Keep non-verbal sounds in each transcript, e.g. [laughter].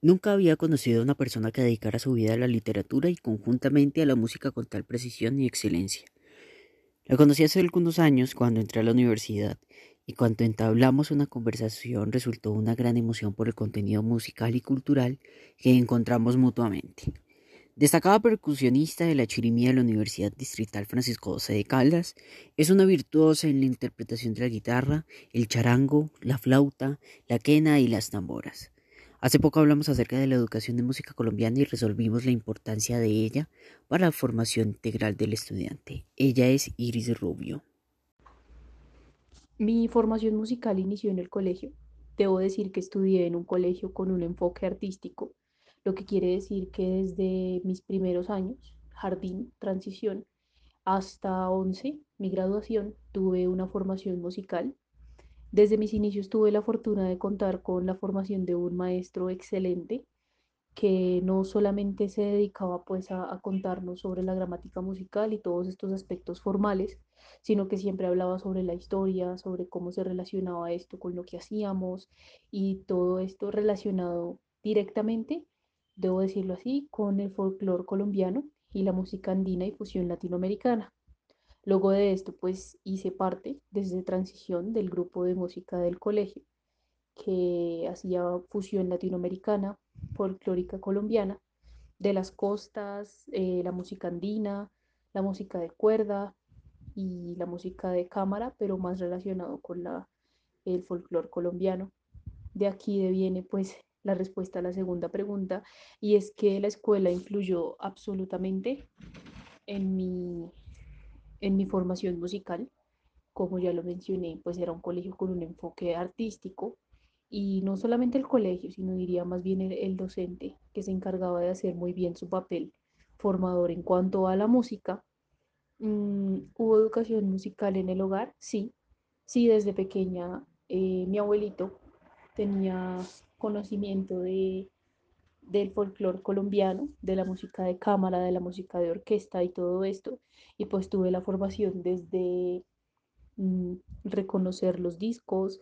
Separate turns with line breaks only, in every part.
Nunca había conocido a una persona que dedicara su vida a la literatura y conjuntamente a la música con tal precisión y excelencia. La conocí hace algunos años cuando entré a la universidad y cuando entablamos una conversación resultó una gran emoción por el contenido musical y cultural que encontramos mutuamente. Destacada percusionista de la chirimía de la Universidad Distrital Francisco José de Caldas, es una virtuosa en la interpretación de la guitarra, el charango, la flauta, la quena y las tamboras. Hace poco hablamos acerca de la educación de música colombiana y resolvimos la importancia de ella para la formación integral del estudiante. Ella es Iris Rubio.
Mi formación musical inició en el colegio. Debo decir que estudié en un colegio con un enfoque artístico, lo que quiere decir que desde mis primeros años, jardín, transición, hasta 11, mi graduación, tuve una formación musical desde mis inicios tuve la fortuna de contar con la formación de un maestro excelente que no solamente se dedicaba pues a, a, contarnos sobre la gramática musical y todos estos aspectos formales, sino que siempre hablaba sobre la historia, sobre cómo se relacionaba esto con lo que hacíamos y todo esto relacionado directamente, debo decirlo así, con el folclore colombiano y la música andina y fusión latinoamericana. Luego de esto, pues hice parte desde transición del grupo de música del colegio, que hacía fusión latinoamericana, folclórica colombiana, de las costas, eh, la música andina, la música de cuerda y la música de cámara, pero más relacionado con la, el folclore colombiano. De aquí viene pues [laughs] la respuesta a la segunda pregunta y es que la escuela influyó absolutamente en mi en mi formación musical. Como ya lo mencioné, pues era un colegio con un enfoque artístico y no solamente el colegio, sino diría más bien el, docente que se encargaba de hacer muy bien su papel formador en cuanto a la música. Mm, ¿Hubo educación musical en el hogar? Sí, sí, desde pequeña eh, mi abuelito tenía conocimiento de, del folclore colombiano, de la música de cámara, de la música de orquesta y todo esto. Y pues tuve la formación desde mm, reconocer los discos,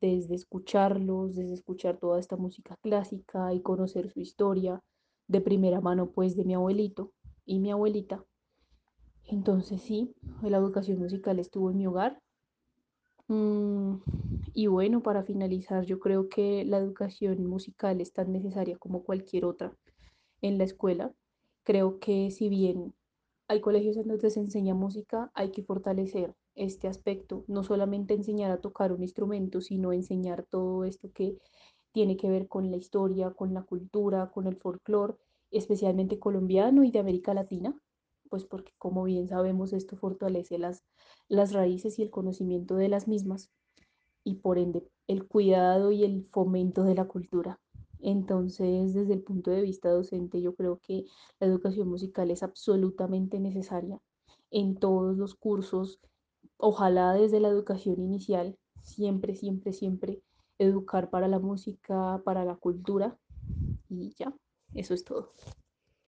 desde escucharlos, desde escuchar toda esta música clásica y conocer su historia de primera mano pues de mi abuelito y mi abuelita. Entonces sí, la educación musical estuvo en mi hogar. Mm, y bueno, para finalizar, yo creo que la educación musical es tan necesaria como cualquier otra en la escuela. Creo que si bien hay colegios en donde se enseña música, hay que fortalecer este aspecto, no solamente enseñar a tocar un instrumento, sino enseñar todo esto que tiene que ver con la historia, con la cultura, con el folclore, especialmente colombiano y de América Latina, pues porque como bien sabemos esto fortalece las, las raíces y el conocimiento de las mismas y por ende el cuidado y el fomento de la cultura. Entonces, desde el punto de vista docente, yo creo que la educación musical es absolutamente necesaria en todos los cursos, ojalá desde la educación inicial, siempre, siempre, siempre educar para la música, para la cultura y ya, eso es todo.